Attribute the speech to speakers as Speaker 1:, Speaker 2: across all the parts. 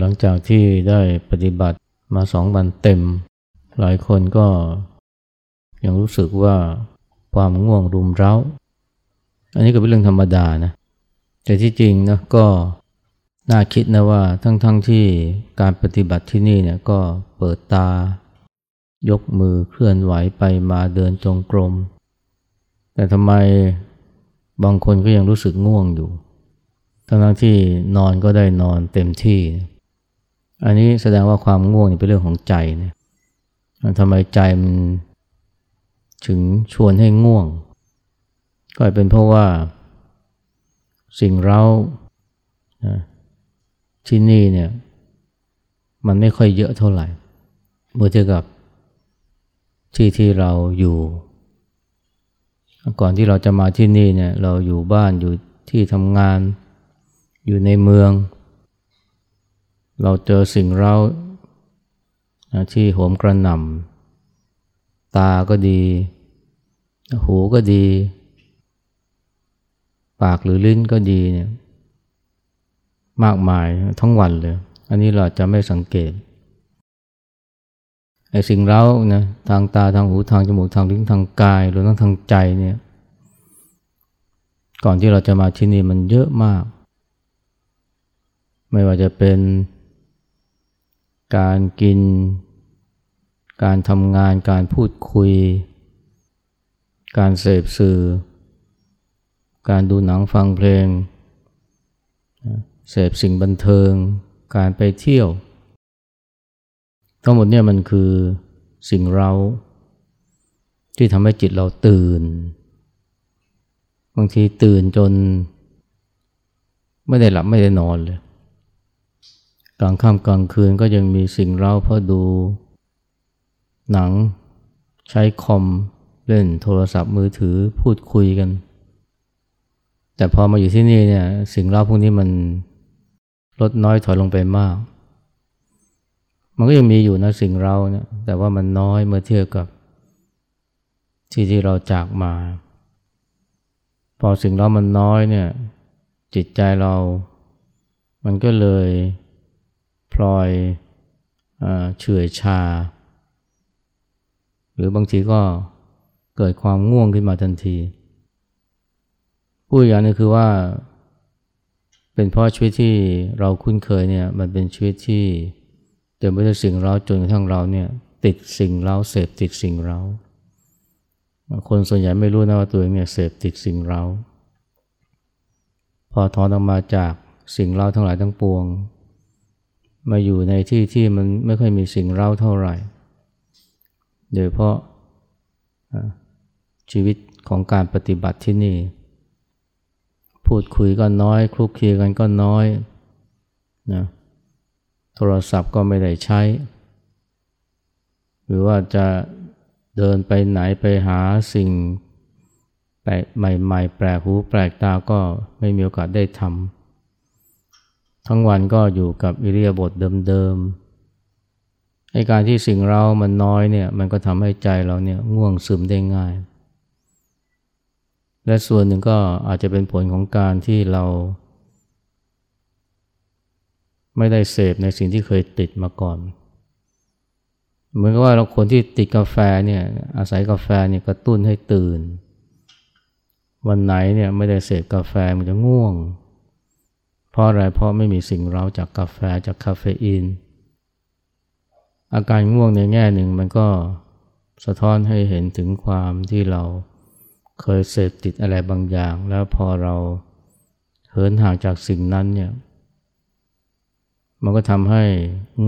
Speaker 1: หลังจากที่ได้ปฏิบัติมาสองวันเต็ม หลายคนก็ยังรู้สึกว่าความง่วงรุมเร้า อันนี้ก็เป็นเรื่องธรรมดานะ แต่ที่จริงนะก็น่าคิดนะว่าทั้งๆทที่การปฏิบัติที่นี่เนี่ยก็เปิดตา ยกมือเคลื่อนไหวไปมาเดินจงกรม แต่ทำไมบางคนก็ยังรู้สึกง่วงอยู่ ทั้งๆที่นอนก็ได้นอนเต็มที่ อันนี้แสดงว่าความง่วงเป็นเรื่องของใจเนี่ยทำไมใจมันถึงชวนให้ง่วง ก็เป็นเพราะว่าสิ่งเราที่นี่เนี่ยมันไม่ค่อยเยอะเท่าไหร่เมื่อเทียบกับที่ที่เราอยู่ ก่อนที่เราจะมาที่นี่เนี่ยเราอยู่บ้านอยู่ที่ทำงาน อยู่ในเมือง เราเจอสิ่งเราที่โหมกระหน่ำตาก็ดี หูก็ดี ปากหรือลิ้นก็ดีเนี่ยมากมายทั้งวันเลย อันนี้เราจะไม่สังเกตไอ้สิ่งเร้านะทางตาทางหูทางจมูกทางลิ้นทางกายหรือทั้งทางใจเนี่ยก่อนที่เราจะมาที่นี่มันเยอะมาก ไม่ว่าจะเป็น การกิน การทำงาน การพูดคุย การเสพสื่อ การดูหนังฟังเพลง เสพสิ่งบันเทิง การไปเที่ยว ทั้งหมดเนี่ยมันคือสิ่งเราที่ทำให้จิตเราตื่น บางทีตื่นจน ไม่ได้หลับไม่ได้นอนเลย ลางค่ำกลางคืนก็ยังมีสิ่งเราเพราะดู หนังใช้คอมเล่นโทรศัพท์มือถือพูดคุยกัน แต่พอมาอยู่ที่นี่เนี่ยสิ่งเล่าพวกนี้มันลดน้อยถอยลงไปมาก มันก็ยังมีอยู่นะสิ่งเราเนี่ยแต่ว่ามันน้อยเมื่อเทียบกับที่ที่เราจากมา พอสิ่งเรามันน้อยเนี่ยจิตใจเรา มันก็เลย พลอยเฉื่อยชา หรือบางทีก็เกิดความง่วงขึ้นมาทันทีผู้อย่างนึงคือว่า เป็นเพราะชีวิตที่เราคุ้นเคยเนี่ยมันเป็นชีวิตที่เต็มไปด้วยสิ่งเราจนกระทั่งเราเนี่ยติดสิ่งเราเสพติดสิ่งเราคนส่วนใหญ่ไม่รู้นะว่าตัวเองเนี่ยเสพติดสิ่งเราพอถอนออกมาจากสิ่งเราทั้งหลายทั้งปวง มาอยู่ในที่ที่มันไม่ค่อยมีสิ่งเราเท่าไหร่ โดยเพราะชีวิตของการปฏิบัติที่นี่ พูดคุยก็น้อย คลุกคลีกันก็น้อยนะโทรศัพท์ก็ไม่ได้ใช้ หรือว่าจะเดินไปไหนไปหาสิ่งแปลกใหม่ ๆ แปลกหูแปลกตาก็ไม่มีโอกาสได้ทำ ทั้งวันก็อยู่กับอิริยาบถเดิมๆในการที่สิ่งเรามันน้อยเนี่ยมันก็ทำให้ใจเราเนี่ยง่วงซึมได้ง่าย และส่วนหนึ่งก็อาจจะเป็นผลของการที่เรา ไม่ได้เสพในสิ่งที่เคยติดมาก่อน เหมือนกับว่าเราคนที่ติดกาแฟเนี่ยอาศัยกาแฟเนี่ยกระตุ้นให้ตื่น วันไหนเนี่ยไม่ได้เสพกาแฟมันจะง่วง เพราะอะไรเพราะไม่มีสิ่งเร้าจากกาแฟจากคาเฟอีน อาการง่วงในแง่หนึ่งมันก็สะท้อนให้เห็นถึงความที่เราเคยเสพติดอะไรบางอย่าง แล้วพอเราเหินห่างจากสิ่งนั้นเนี่ยมันก็ทำให้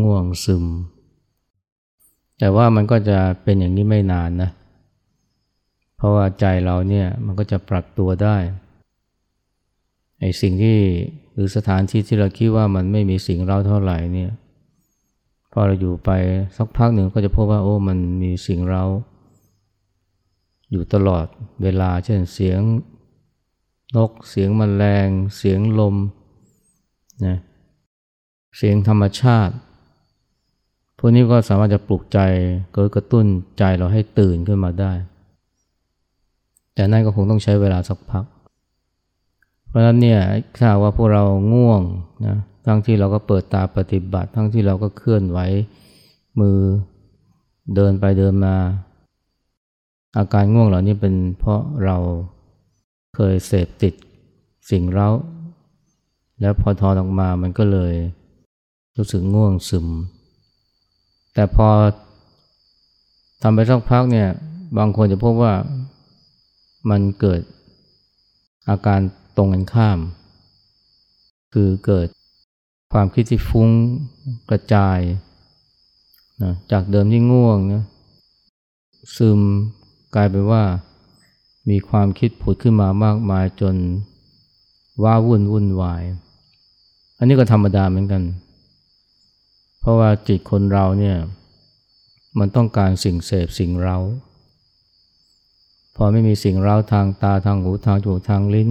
Speaker 1: ง่วงซึม แต่ว่ามันก็จะเป็นอย่างนี้ไม่นานนะ เพราะว่าใจเราเนี่ยมันก็จะปรับตัวได้ไอ้สิ่งที่ หรือสถานที่ที่เราคิดว่ามันไม่มีสิ่งเราเท่าไหร่เนี่ยพอเราอยู่ไปสักพักหนึ่งก็จะพบว่าโอ้มันมีสิ่งเราอยู่ตลอดเวลาเช่นเสียงนกเสียงมแมลง เสียงลมนะเสียงธรรมชาติ พวกนี้ก็สามารถจะปลุกใจเกิดกระตุ้นใจเราให้ตื่นขึ้นมาได้ แต่นั่นก็คงต้องใช้เวลาสักพัก เพราะฉะนั้นเนี่ยถ้าว่าพวกเราง่วงนะทั้งที่เราก็เปิดตาปฏิบัติ ทั้งที่เราก็เคลื่อนไหวมือเดินไปเดินมา อาการง่วงเหล่านี้เป็นเพราะเราเคยเสพติดสิ่งเร้า แล้วพอทอนออกมามันก็เลยรู้สึกง่วงซึม แต่พอทำไปสักพักเนี่ยบางคนจะพบว่ามันเกิดอาการ ตรงกันข้าม คือเกิดความคิดที่ฟุ้งกระจายนะจากเดิมที่ง่วงนะซึมกลายเป็นว่ามีความคิดผุดขึ้นมามากมายจนว้าวุ่นวุ่นวาย อันนี้ก็ธรรมดาเหมือนกัน เพราะว่าจิตคนเราเนี่ยมันต้องการสิ่งเสพสิ่งเราพอไม่มีสิ่งเราทางตาทางหูทางจมูกทางลิ้น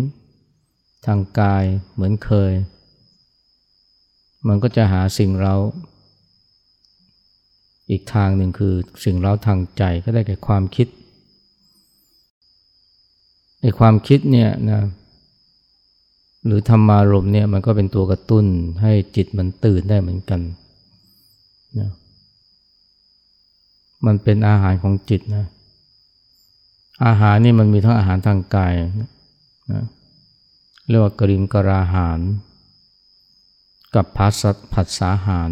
Speaker 1: ทางกายเหมือนเคย มันก็จะหาสิ่งเรา อีกทางหนึ่งคือสิ่งเราทางใจก็ได้แก่ความคิดไอ้ความคิดเนี่ยนะหรือธรรมารมเนี่ยมันก็เป็นตัวกระตุ้นให้จิตมันตื่นได้เหมือนกันนะมันเป็นอาหารของจิตนะอาหารนี่มันมีทั้งอาหารทางกายนะ เรียกว่ากริมกราหาร กับพัสผัสสาหาร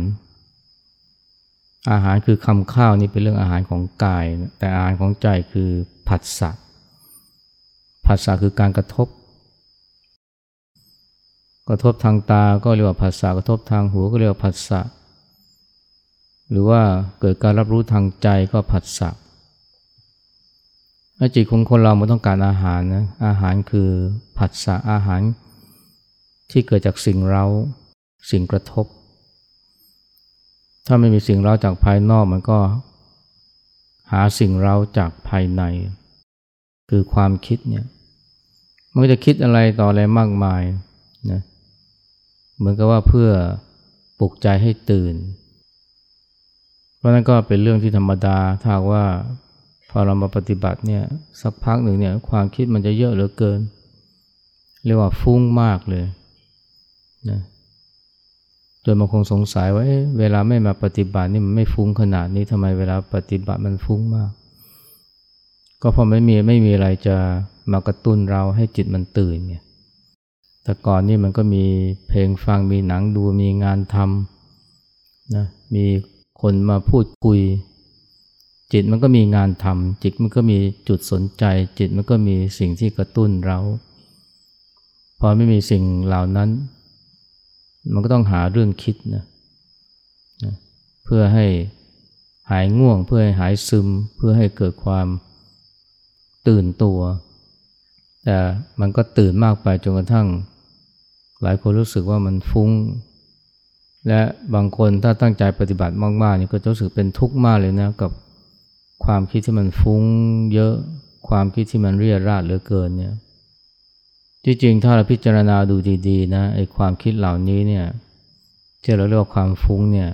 Speaker 1: อาหารคือคำข้าวนี่เป็นเรื่องอาหารของกาย แต่อาหารของใจคือผัสสะผัสสะคือการกระทบ กระทบทางตาก็เรียกว่าผัสสะกระทบทางหูก็เรียกว่าผัสสะหรือว่าเกิดการรับรู้ทางใจก็ผัสสะ จิตของคนเรามันต้องการอาหารนะอาหารคือผัสสะอาหาร ที่เกิดจากสิ่งเราสิ่งกระทบ ถ้าไม่มีสิ่งเราจากภายนอกมันก็หาสิ่งเราจากภายใน คือความคิดเนี่ยมันจะคิดอะไรต่ออะไรมากมายนะเหมือนกับว่าเพื่อปลุกใจให้ตื่น เพราะนั้นก็เป็นเรื่องที่ธรรมดาถ้าว่า พอเรามาปฏิบัติเนี่ยสักพักหนึ่งเนี่ยความคิดมันจะเยอะเหลือเกิน เรียกว่าฟุ้งมากเลยนะจนบางคงสงสัยว่าเเวลาไม่มาปฏิบัตินี่มันไม่ฟุ้งขนาดนี้ทำไมเวลาปฏิบัติมันฟุ้งมาก ก็เพราะไม่มีไม่มีอะไรจะมากระตุ้นเราให้จิตมันตื่นเนี่ยแต่ก่อนนี่มันก็มีเพลงฟังมีหนังดูมีงานทำนะมีคนมาพูดคุย จิตมันก็มีงานทำจิตมันก็มีจุดสนใจ จิตมันก็มีสิ่งที่กระตุ้นเราพอไม่มีสิ่งเหล่านั้น มันก็ต้องหาเรื่องคิดนะนะเพื่อให้หายง่วง เพื่อให้หายซึม เพื่อให้เกิดความตื่นตัว แต่มันก็ตื่นมากไปจนกระทั่ง หลายคนรู้สึกว่ามันฟุ้ง และบางคนถ้าตั้งใจปฏิบัติมากๆนี่ก็จะรู้สึกเป็นทุกข์มากเลยนะกับ ความคิดที่มันฟุ้งเยอะ ความคิดที่มันเรียราดเหลือเกินเนี่ยที่จริงถ้าเราพิจารณาดูดีๆนะไอ้ความคิดเหล่านี้เนี่ยที่เราเรียกว่าความฟุ้งเนี่ย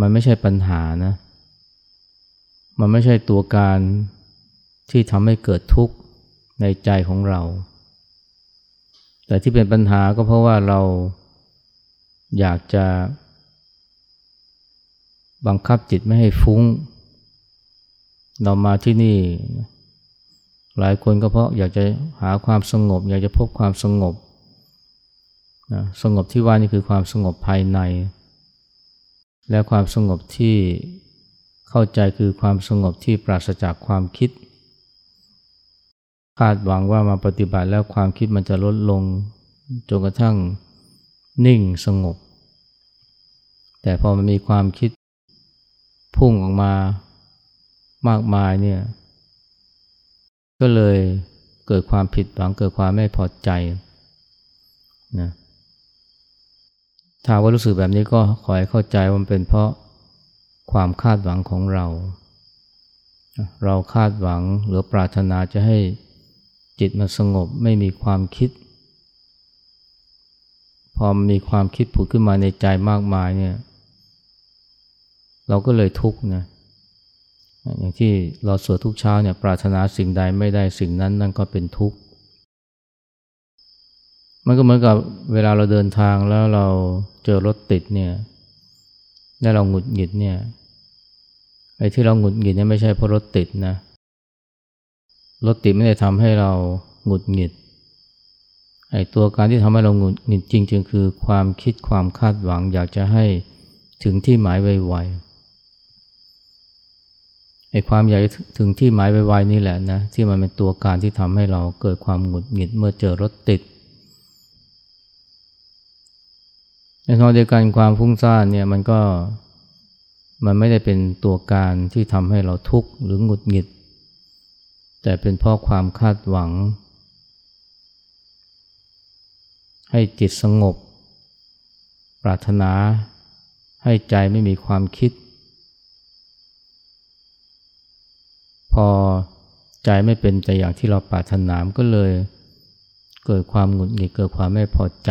Speaker 1: มันไม่ใช่ปัญหานะ มันไม่ใช่ตัวการที่ทำให้เกิดทุกข์ในใจของเรา แต่ที่เป็นปัญหาก็เพราะว่าเราอยากจะ บังคับจิตไม่ให้ฟุ้ง เรามาที่นี่ หลายคนก็เพราะอยากจะหาความสงบ อยากจะพบความสงบนะสงบที่ว่านี่คือความสงบภายใน และความสงบที่เข้าใจคือความสงบที่ปราศจากความคิด คาดหวังว่ามาปฏิบัติแล้วความคิดมันจะลดลงจนกระทั่งนิ่งสงบ แต่พอมันมีความคิด พุ่งออกมามากมายเนี่ย ก็เลยเกิดความผิดหวังเกิดความไม่พอใจนะถ้าว่ารู้สึกแบบนี้ก็ขอให้เข้าใจว่ามันเป็นเพราะความคาดหวังของเรา เราคาดหวังหรือปรารถนาจะให้จิตมันสงบไม่มีความคิด พอมีความคิดผุดขึ้นมาในใจมากมายเนี่ย เราก็เลยทุกข์นะอย่างที่เราสวดทุกเช้าเนี่ยปรารถนาสิ่งใดไม่ได้สิ่งนั้นนั่นก็เป็นทุกข์มันก็เหมือนกับเวลาเราเดินทางแล้วเราเจอรถติดเนี่ยแล้วเราหงุดหงิดเนี่ยไอ้ที่เราหงุดหงิดเนี่ยไม่ใช่เพราะรถติดนะรถติดไม่ได้ทำให้เราหงุดหงิดไอ้ตัวการที่ทำให้เราหงุดหงิดจริงๆคือความคิดความคาดหวังอยากจะให้ถึงที่หมายไวๆ ไอ้ความอยากถึงที่หมายไวๆนี่แหละนะที่มันเป็นตัวการที่ทำให้เราเกิดความหงุดหงิดเมื่อเจอรถติดในทางเดียวกันความฟุ้งซ่านเนี่ยมันก็มันไม่ได้เป็นตัวการที่ทำให้เราทุกข์หรือหงุดหงิด แต่เป็นเพราะความคาดหวัง ให้จิตสงบ ปรารถนา ให้ใจไม่มีความคิด พอใจไม่เป็นใจอย่างที่เราปรารถนาก็เลยเกิดความหงุดหงิดเกิดความไม่พอใจ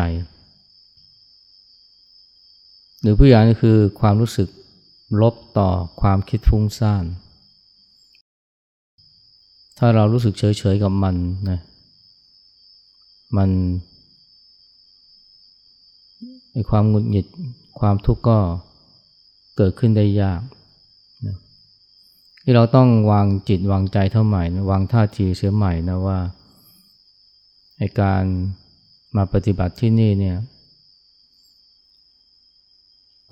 Speaker 1: หรือผู้อย่างก็คือความรู้สึกลบต่อความคิดฟุ้งซ่าน ถ้าเรารู้สึกเฉยๆกับมันนะมันในความหงุดหงิดความทุกข์ก็เกิดขึ้นได้ยาก ที่เราต้องวางจิตวางใจเท่าใหม่นะวางท่าทีเสียใหม่นะว่าในการมาปฏิบัติที่นี่เนี่ย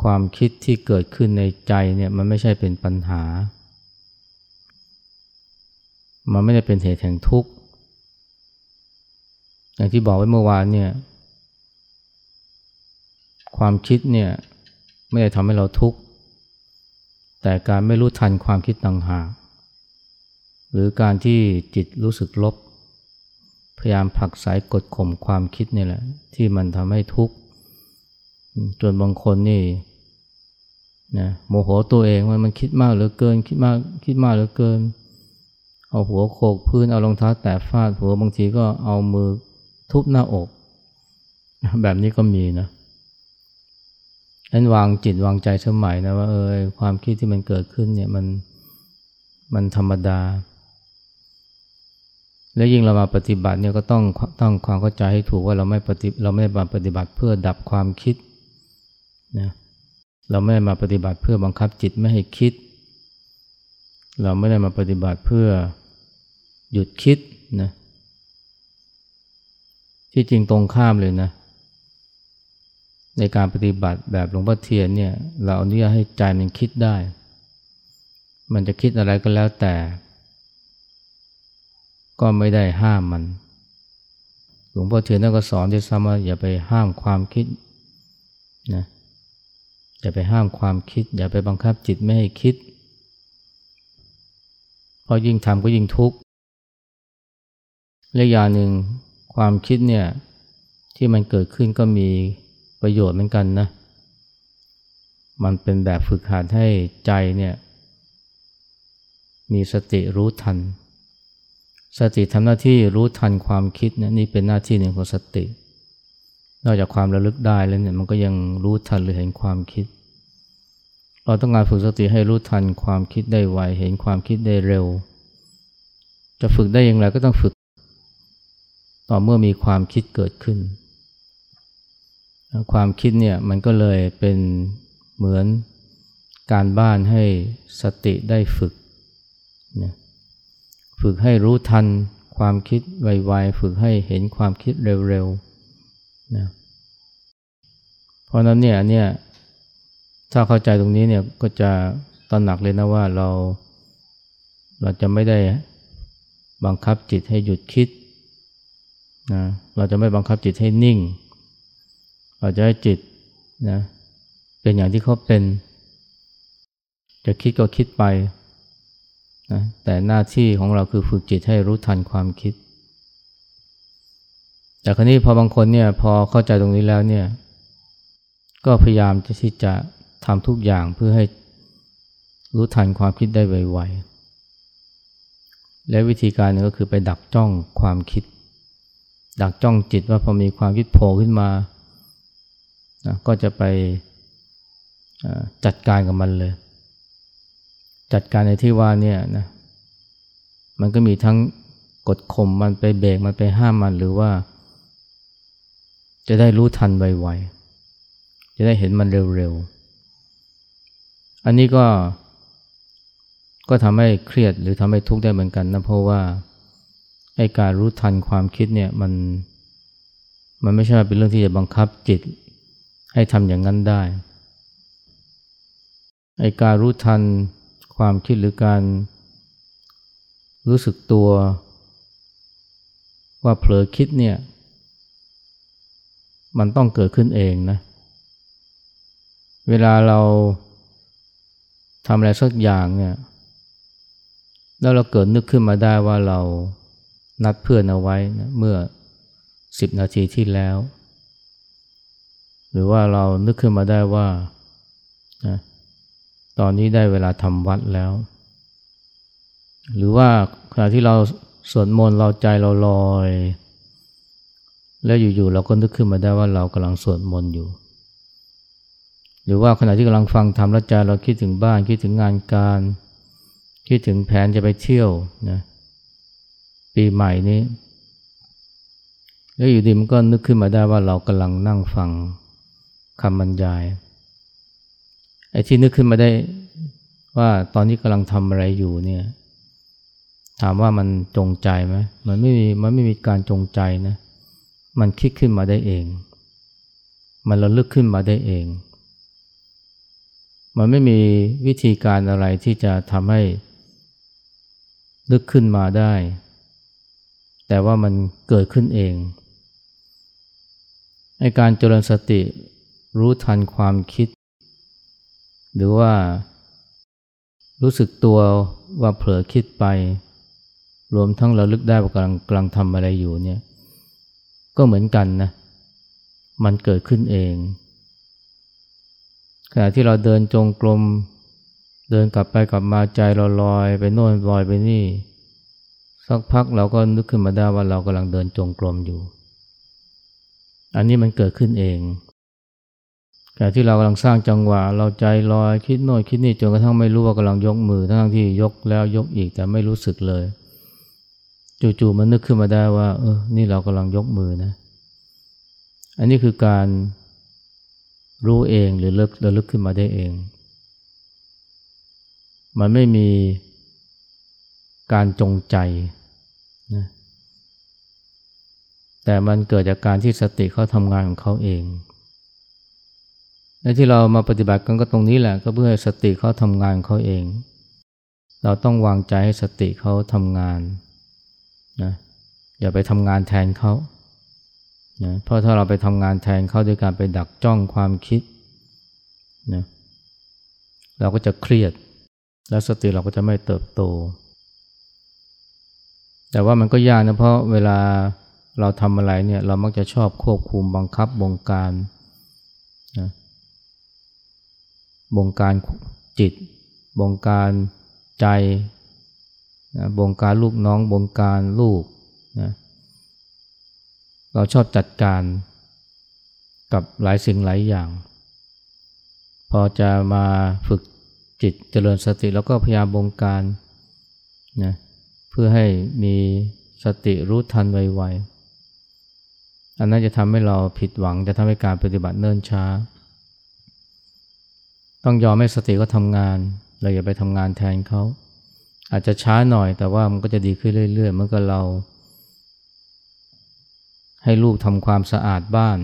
Speaker 1: ความคิดที่เกิดขึ้นในใจเนี่ยมันไม่ใช่เป็นปัญหา มันไม่ได้เป็นเหตุแห่งทุกข์ อย่างที่บอกไว้เมื่อวานเนี่ย ความคิดเนี่ยไม่ได้ทำให้เราทุกข์ แต่การไม่รู้ทันความคิดต่างหากหรือการที่จิตรู้สึกลบ พยายามผลักสายกดข่มความคิดนี่แหละ ที่มันทำให้ทุกข์จนบางคนนี่นะโมโหตัวเองว่ามันคิดมากเหลือเกิน คิดมากคิดมากเหลือเกิน เอาหัวโขกพื้นเอารองเท้าแตะฟาดหัวบางทีก็เอามือทุบหน้าอก แบบนี้ก็มีนะ นั้นวางจิตวางใจสมัยนะว่าเออความคิดที่มันเกิดขึ้นเนี่ยมันมันธรรมดา แล้วยิ่งเรามาปฏิบัติเนี่ยก็ต้องต้องความเข้าใจให้ถูกว่าเราไม่ปฏิเราไม่มาปฏิบัติเพื่อดับความคิดนะเราไม่ได้มาปฏิบัติเพื่อบังคับจิตไม่ให้คิด เราไม่ได้มาปฏิบัติเพื่อหยุดคิดนะที่จริงตรงข้ามเลยนะ ในการปฏิบัติแบบหลวงพ่อเทียนเนี่ยเราอนุญาตให้ใจมันคิดได้ มันจะคิดอะไรก็แล้วแต่ ก็ไม่ได้ห้ามมัน หลวงพ่อเทียนท่านก็สอนที่ซ้ำว่าอย่าไปห้ามความคิดนะอย่าไปห้ามความคิด อย่าไปบังคับจิตไม่ให้คิดเพราะยิ่งทำก็ยิ่งทุกข์และอย่างหนึ่งความคิดเนี่ยที่มันเกิดขึ้นก็มี ประโยชน์เหมือนกันนะ มันเป็นแบบฝึกหัดให้ใจเนี่ยมีสติรู้ทัน สติทำหน้าที่รู้ทันความคิดนะนี่เป็นหน้าที่หนึ่งของสติ นอกจากความระลึกได้แล้วเนี่ยมันก็ยังรู้ทันหรือเห็นความคิด เราต้องการฝึกสติให้รู้ทันความคิดได้ไวเห็นความคิดได้เร็ว จะฝึกได้อย่างไรก็ต้องฝึก ต่อเมื่อมีความคิดเกิดขึ้น ความคิดเนี่ยมันก็เลยเป็นเหมือนการบ้านให้สติได้ฝึกนะฝึกให้รู้ทันความคิดไวๆ ฝึกให้เห็นความคิดเร็วๆนะเพราะนั้นเนี่ยเนี่ยถ้าเข้าใจตรงนี้เนี่ยก็จะตระหนักเลยนะว่าเรา เราจะไม่ได้บังคับจิตให้หยุดคิดนะเราจะไม่บังคับจิตให้นิ่ง เราจะให้จิตนะเป็นอย่างที่เขาเป็น จะคิดก็คิดไปนะแต่หน้าที่ของเราคือฝึกจิตให้รู้ทันความคิด แต่ครนี้พอบางคนเนี่ยพอเข้าใจตรงนี้แล้วเนี่ย ก็พยายามที่จะทำทุกอย่างเพื่อให้รู้ทันความคิดได้ไวๆ และวิธีการนึงก็คือไปดักจ้องความคิด ดักจ้องจิตว่าพอมีความคิดโผล่ขึ้นมา นะก็จะไปจัดการกับมันเลย จัดการในที่ว่าเนี่ยนะมันก็มีทั้งกดข่มมันไปเบรกมันไปห้ามมันหรือว่า จะได้รู้ทันไวๆ จะได้เห็นมันเร็วๆ อันนี้ก็ ก็ทำให้เครียดหรือทำให้ทุกข์ได้เหมือนกันนะเพราะว่าไอ้การรู้ทันความคิดเนี่ยมัน มันไม่ใช่เป็นเรื่องที่จะบังคับจิต ให้ทำอย่างนั้นได้ไอการรู้ทันความคิดหรือการรู้สึกตัว ว่าเผลอคิดเนี่ย มันต้องเกิดขึ้นเองนะ เวลาเราทำอะไรสักอย่างเนี่ยแล้วเราเกิดนึกขึ้นมาได้ว่าเรานัดเพื่อนเอาไว้นะเมื่อสิบนาทีที่แล้ว หรือว่าเรานึกขึ้นมาได้ว่านะตอนนี้ได้เวลาทำวัดแล้ว หรือว่าขณะที่เราสวดมนต์เราใจเราลอย แล้วอยู่ๆเราก็นึกขึ้นมาได้ว่าเรากำลังสวดมนต์อยู่ หรือว่าขณะที่กำลังฟังธรรมแล้วใจเราคิดถึงบ้านคิดถึงงานการ คิดถึงแผนจะไปเที่ยวนะปีใหม่นี้ แล้วอยู่ดีมันก็นึกขึ้นมาได้ว่าเรากำลังนั่งฟัง คำบรรยาย ไอ้ที่นึกขึ้นมาได้ว่าตอนนี้กำลังทำอะไรอยู่เนี่ย ถามว่ามันจงใจไหมมันไม่มีมันไม่มีการจงใจนะ มันคิดขึ้นมาได้เอง มันระลึกขึ้นมาได้เอง มันไม่มีวิธีการอะไรที่จะทำให้นึกขึ้นมาได้ แต่ว่ามันเกิดขึ้นเองในการเจริญสติ รู้ทันความคิด หรือว่า รู้สึกตัวว่าเผลอคิดไป รวมทั้งเราลึกได้ว่ากำลังกำลังทำอะไรอยู่เนี่ย ก็เหมือนกันนะ มันเกิดขึ้นเอง ขณะที่เราเดินจงกรมเดินกลับไปกลับมาใจเราลอยไปโน่นลอยไปนี่ สักพักเราก็นึกขึ้นมาได้ว่าเรากำลังเดินจงกรมอยู่ อันนี้มันเกิดขึ้นเอง ขณะที่เรากำลังสร้างจังหวะ เราใจลอยคิดโน่นคิดนี่จนกระทั่งไม่รู้ว่ากำลังยกมือทั้งที่ยกแล้วยกอีกแต่ไม่รู้สึกเลย จู่ๆมันนึกขึ้นมาได้ว่า เออ นี่เรากำลังยกมือนะ อันนี้คือการรู้เองหรือเลิกระลึกขึ้นมาได้เอง มันไม่มีการจงใจนะแต่มันเกิดจากการที่สติเขาทำงานของเขาเอง และที่เรามาปฏิบัติกันก็ตรงนี้แหละก็เพื่อสติเขาทำงานเขาเอง เราต้องวางใจให้สติเขาทำงานนะอย่าไปทำงานแทนเขานะเพราะถ้าเราไปทำงานแทนเขาด้วยการไปดักจ้องความคิดนะเราก็จะเครียด แล้วสติเราก็จะไม่เติบโต แต่ว่ามันก็ยากนะเพราะเวลาเราทำอะไรเนี่ยเรามักจะชอบควบคุมบังคับบงการนะ บงการจิต บงการใจนะบงการลูกน้อง บงการลูกนะเราชอบจัดการกับหลายสิ่งหลายอย่าง พอจะมาฝึกจิตเจริญสติแล้วก็พยายามบงการนะเพื่อให้มีสติรู้ทันไวๆอันนั้นจะทำให้เราผิดหวังจะทำให้การปฏิบัติเนิ่นช้า ต้องยอมให้สติก็ทำงาน เราอย่าไปทำงานแทนเขา อาจจะช้าหน่อยแต่ว่ามันก็จะดีขึ้นเรื่อยๆเมื่อกับเรา ให้ลูกทำความสะอาดบ้าน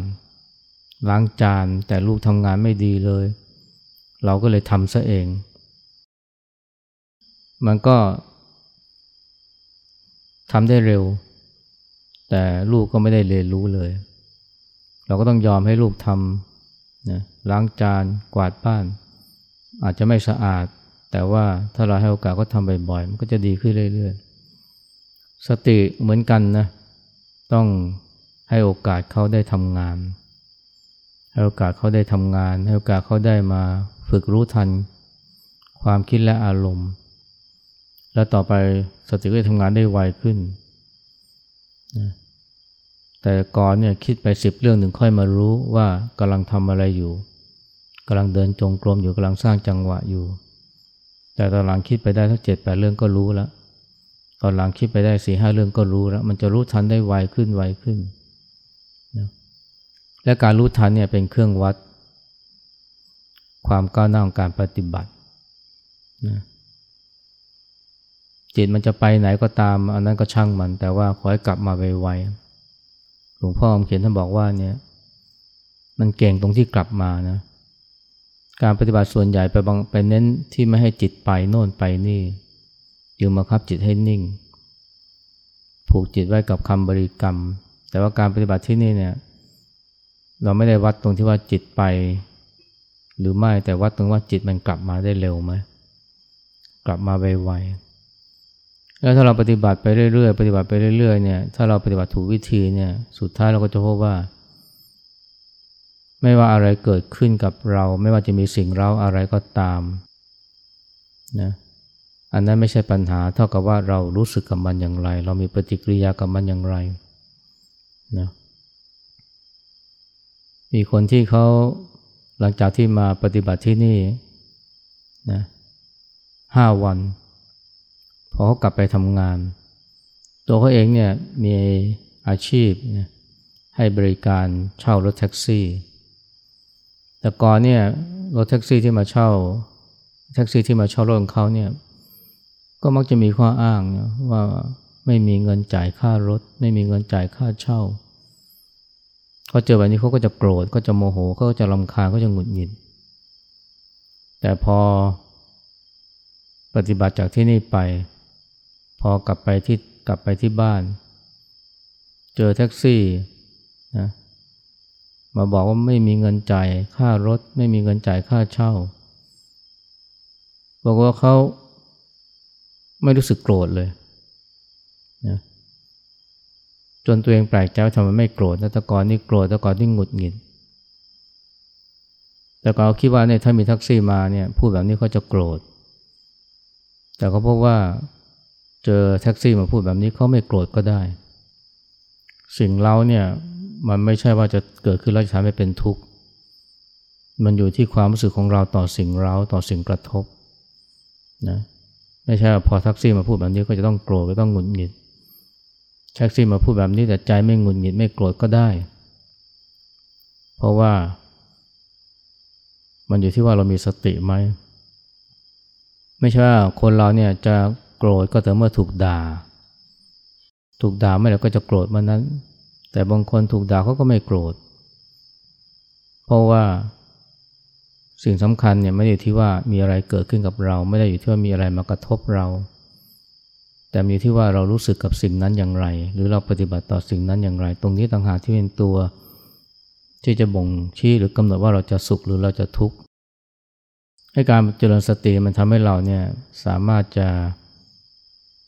Speaker 1: ล้างจานแต่ลูกทำงานไม่ดีเลย เราก็เลยทำซะเอง มันก็ทำได้เร็ว แต่ลูกก็ไม่ได้เรียนรู้เลย เราก็ต้องยอมให้ลูกทำนะล้างจานกวาดบ้าน อาจจะไม่สะอาด แต่ว่าถ้าเราให้โอกาสก็ทำบ่อยๆ มันก็จะดีขึ้นเรื่อยๆ สติเหมือนกันนะ ต้องให้โอกาสเขาได้ทำงาน ให้โอกาสเขาได้ทำงาน ให้โอกาสเขาได้มาฝึกรู้ทัน ความคิดและอารมณ์ แล้วต่อไปสติก็จะทำงานได้ไวขึ้นนะแต่ก่อนเนี่ยคิดไปสิบเรื่องหนึ่งค่อยมารู้ว่ากำลังทำอะไรอยู่ กำลังเดินจงกรมอยู่กำลังสร้างจังหวะอยู่ แต่ตอนหลังคิดไปได้ทั้งเจ็ดแปดเรื่องก็รู้แล้วตอนหลังคิดไปได้สี่ห้าเรื่องก็รู้แล้ว มันจะรู้ทันได้ไวขึ้นไวขึ้นนะและการรู้ทันเนี่ยเป็นเครื่องวัด ความก้าวหน้าของการปฏิบัตินะจิตมันจะไปไหนก็ตาม อันนั้นก็ช่างมัน แต่ว่าขอให้กลับมาไวๆหลวงพ่อเขียนท่านบอกว่าเนี่ย มันเก่งตรงที่กลับมานะ การปฏิบัติส่วนใหญ่ไปบางไปเน้นที่ไม่ให้จิตไปโน่นไปนี่อยึงมาคับจิตให้นิ่ง ผูกจิตไว้กับคำบริกรรม แต่ว่าการปฏิบัติที่นี่เนี่ยเราไม่ได้วัดตรงที่ว่าจิตไป หรือไม่แต่วัดตรงว่าจิตมันกลับมาได้เร็วไหมกลับมาไวๆแล้วถ้าเราปฏิบัติไปเรื่อยๆปฏิบัติไปเรื่อยๆเนี่ยถ้าเราปฏิบัติถูกวิธีเนี่ยสุดท้ายเราก็จะพบว่า ไม่ว่าอะไรเกิดขึ้นกับเรา ไม่ว่าจะมีสิ่งเราอะไรก็ตามนะอันนั้นไม่ใช่ปัญหาเท่ากับว่าเรารู้สึกกับมันอย่างไร เรามีปฏิกิริยากับมันอย่างไรนะมีคนที่เขาหลังจากที่มาปฏิบัติที่นี่นะห้าวัน พอเขากลับไปทำงาน ตัวเขาเองเนี่ยมีอาชีพนะให้บริการเช่ารถแท็กซี่ แต่ก่อนเนี่ยรถแท็กซี่ที่มาเช่า แท็กซี่ที่มาเช่ารถของเขาเนี่ยก็มักจะมีข้ออ้างว่าไม่มีเงินจ่ายค่ารถ ไม่มีเงินจ่ายค่าเช่าเขาเจอแบบนี้เขาก็จะโกรธก็จะโมโหเขาก็จะลำคาญก็จะหงุดหงิด แต่พอปฏิบัติจากที่นี่ไป พอกลับไปที่กลับไปที่บ้าน เจอแท็กซี่นะ มาบอกว่าไม่มีเงินจ่ายค่ารถ ไม่มีเงินจ่ายค่าเช่า บอกว่าเขาไม่รู้สึกโกรธเลยนะจนตัวเองแปลกใจว่าทำไมไม่โกรธแต่ก่อนนี่โกรธแต่ก่อนนี่หงุดหงิด แต่ก็คิดว่าเนี่ยถ้ามีแท็กซี่มาเนี่ยพูดแบบนี้เขาจะโกรธ แต่เขาพบว่าเจอแท็กซี่มาพูดแบบนี้เขาไม่โกรธก็ได้ สิ่งเราเนี่ย มันไม่ใช่ว่าจะเกิดขึ้นแล้วจะทำให้เป็นทุกข์ มันอยู่ที่ความรู้สึกของเราต่อสิ่งเราต่อสิ่งกระทบนะไม่ใช่พอแท็กซี่มาพูดแบบนี้ก็จะต้องโกรธก็ต้องหงุดหงิดแท็กซี่มาพูดแบบนี้แต่ใจไม่หงุดหงิดไม่โกรธก็ได้ เพราะว่า มันอยู่ที่ว่าเรามีสติไหมไม่ใช่ว่าคนเราเนี่ยจะโกรธก็แต่เมื่อถูกด่า ถูกด่าไม่แล้วก็จะโกรธมันนั้น แต่บางคนถูกด่าเขาก็ไม่โกรธ เพราะว่าสิ่งสำคัญเนี่ยไม่ได้อยู่ที่ว่ามีอะไรเกิดขึ้นกับเรา ไม่ได้อยู่ที่ว่ามีอะไรมากระทบเรา แต่มีที่ว่าเรารู้สึกกับสิ่งนั้นอย่างไร หรือเราปฏิบัติต่อสิ่งนั้นอย่างไร ตรงนี้ต่างหากที่เป็นตัว ที่จะบ่งชี้หรือกำหนดว่าเราจะสุขหรือเราจะทุกข์ให้การเจริญสติมันทำให้เราเนี่ยสามารถจะ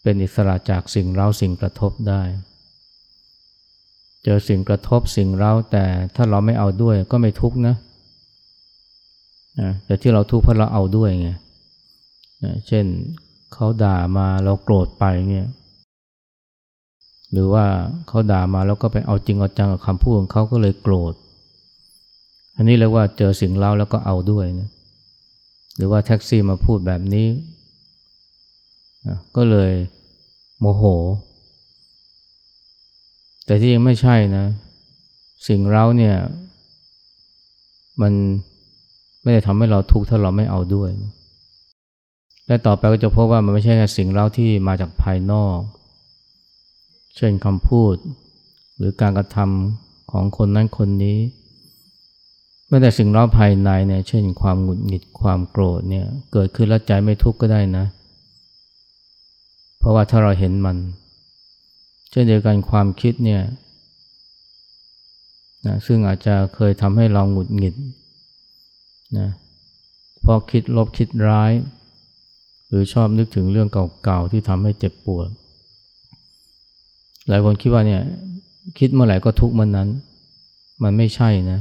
Speaker 1: เป็นอิสระจากสิ่งเร้าสิ่งกระทบได้ เจอสิ่งกระทบสิ่งเร้าแต่ถ้าเราไม่เอาด้วยก็ไม่ทุกข์นะนะแต่ที่เราทุกข์เพราะเราเอาด้วยไงนะเช่นเขาด่ามาเราโกรธไปเนี่ยหรือว่าเขาด่ามาแล้วก็ไปเอาจริงเอาจังกับคำพูดของเขาก็เลยโกรธ อันนี้เรียกว่าเจอสิ่งเล่าแล้วก็เอาด้วยนะหรือว่าแท็กซี่มาพูดแบบนี้ ก็เลยโมโห แต่ที่ยังไม่ใช่นะ สิ่งเล่าเนี่ย มันไม่ได้ทำให้เราทุกข์ถ้าเราไม่เอาด้วย และต่อไปก็จะพบว่ามันไม่ใช่แค่สิ่งเล่าที่มาจากภายนอก เช่นคำพูด หรือการกระทำของคนนั้นคนนี้ไม่แต่สิ่งเล่าภายในเนี่ยเช่นความหงุดหงิดความโกรธเนี่ยเกิดขึ้นแล้วใจไม่ทุกข์ก็ได้นะ เพราะว่าถ้าเราเห็นมัน เช่นเดียวกันความคิดเนี่ยนะซึ่งอาจจะเคยทำให้เราหงุดหงิดนะพอคิดลบคิดร้าย หรือชอบนึกถึงเรื่องเก่าๆที่ทำให้เจ็บปวด หลายคนคิดว่าเนี่ยคิดเมื่อไหร่ก็ทุกเมื่อนนั้น มันไม่ใช่นะ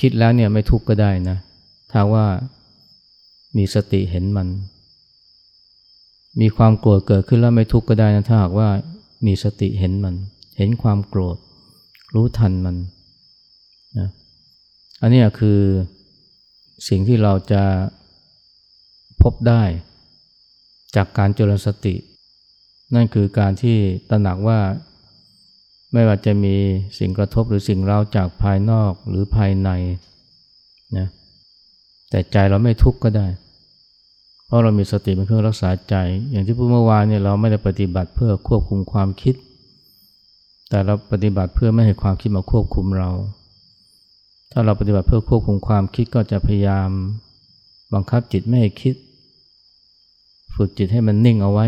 Speaker 1: คิดแล้วเนี่ยไม่ทุกข์ก็ได้นะถ้าว่ามีสติเห็นมัน มีความโกรธเกิดขึ้นแล้วไม่ทุกข์ก็ได้นะถ้าหากว่ามีสติเห็นมัน เห็นความโกรธ รู้ทันมันนะอันนี้คือสิ่งที่เราจะพบได้จากการเจริญสติ นั่นคือการที่ตระหนักว่าไม่ว่าจะมีสิ่งกระทบหรือสิ่งเร้าจากภายนอกหรือภายในนะแต่ใจเราไม่ทุกข์ก็ได้ เพราะเรามีสติเป็นเครื่องรักษาใจ อย่างที่พูดเมื่อวานเนี่ยเราไม่ได้ปฏิบัติเพื่อควบคุมความคิด แต่เราปฏิบัติเพื่อไม่ให้ความคิดมาควบคุมเรา ถ้าเราปฏิบัติเพื่อควบคุมความคิดก็จะพยายามบังคับจิตไม่ให้คิด ฝึกจิตให้มันนิ่งเอาไว้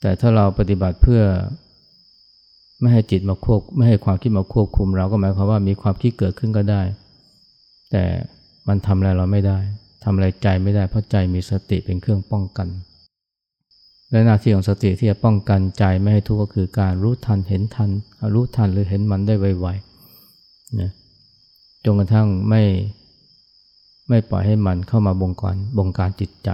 Speaker 1: แต่ถ้าเราปฏิบัติเพื่อไม่ให้จิตมาควบไม่ให้ความคิดมาควบคุมเราก็หมายความว่ามีความคิดเกิดขึ้นก็ได้ แต่มันทำอะไรเราไม่ได้ำอะไรใจไม่ได้เพราะใจมีสติเป็นเครื่องป้องกัน และหน้าที่ของสติที่จะป้องกันใจไม่ให้ทุกข์ก็คือการรู้ทันเห็นทันรู้ทันหรือเห็นมันได้ไวๆนะจนกระทั่งไม่ไม่ปล่อยให้มันเข้ามาบงการบงการจิตใจ